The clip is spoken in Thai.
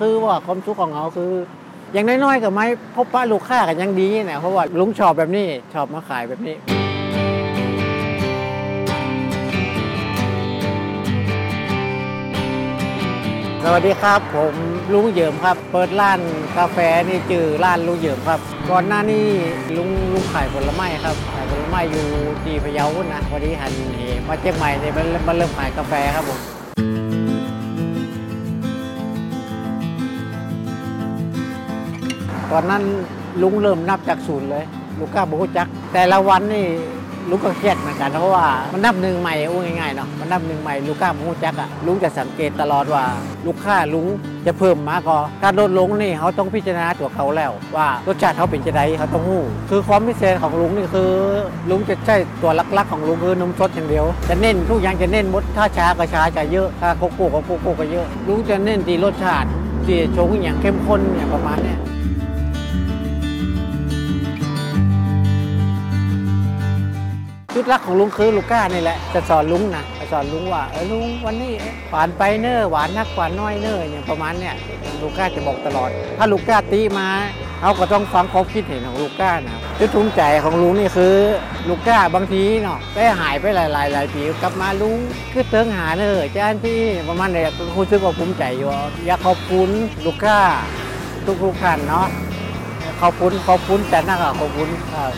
คือว่าความสุขของเขาคือ อย่างน้อยๆกับไม้พบปะลูกค้ากันยังดีนะเพราะว่าลุงชอบแบบนี้ชอบมาขายแบบนี้สวัสดีครับ ผมลุงเหยิมครับ เปิดร้านกาแฟนี่จือร้านลุงเหยิมครับ ก่อนหน้านี้ลุงลุงขายผลไม้ครับขายผลไม้อยู่ที่พะเยานะวันนี้หันเหมาเชียงใหม่เนี่ยมันเริ่มขายกาแฟครับผม ตอนนั้นลุงเริ่มนับจากศูนย์เลย ลูกก้าบุกจัก แต่ละวันนี่ลุงก็เครียดเหมือนกันเพราะว่ามันนับหนึ่งใหม่อู้ง่ายๆเนาะมันนับหนึ่งใหม่ลูกก้าบุกจักอะลุงจะสังเกตตลอดว่า ลูกค้าลุงจะเพิ่มมาก็การลดลงนี่เขาต้องพิจารณาตัวเขาแล้ว ว่ารสชาติเขาเป็นจะไดเขาต้องหู้ คือความพิเศษของลุงนี่คือ ลุงจะใช้ตัวลักๆของลุงคือนมสดอย่างเดียว จะเน้นทุกอย่างจะเน้นมดถ้าช้าก็ช้าจะเยอะถ้าโกโก้ก็โกโก้ก็เยอะลุงจะเน้นที่รสชาติที่ชงอย่างเข้มข้นอย่างประมาณเนี้ย จุดหลักของลุงคือลูก้านี่แหละจะสอนลุงนะจะสอนลุงว่าเออลุงวันนี้หวานไปเนอหวานนักหวานน้อยเนออย่างประมาณเนี้ยลูก้าจะบอกตลอด ถ้าลูก้าตีมาเขาก็ต้องฟังความคิดเห็นของลูก้านะจุดทุนใจของลุงนี่คือลูก้าบางทีเนาะไปหายไปหลายๆหลายปีกลับมาลุงคือเติงหาเนอจ้านพี่ประมาณเนี้ยคุณซื้อว่าภูมิใจอยู่อยากขอบคุณลูก้าทุกๆท่านเนาะขอบคุณขอบคุณแต่น้าขอบคุณครับ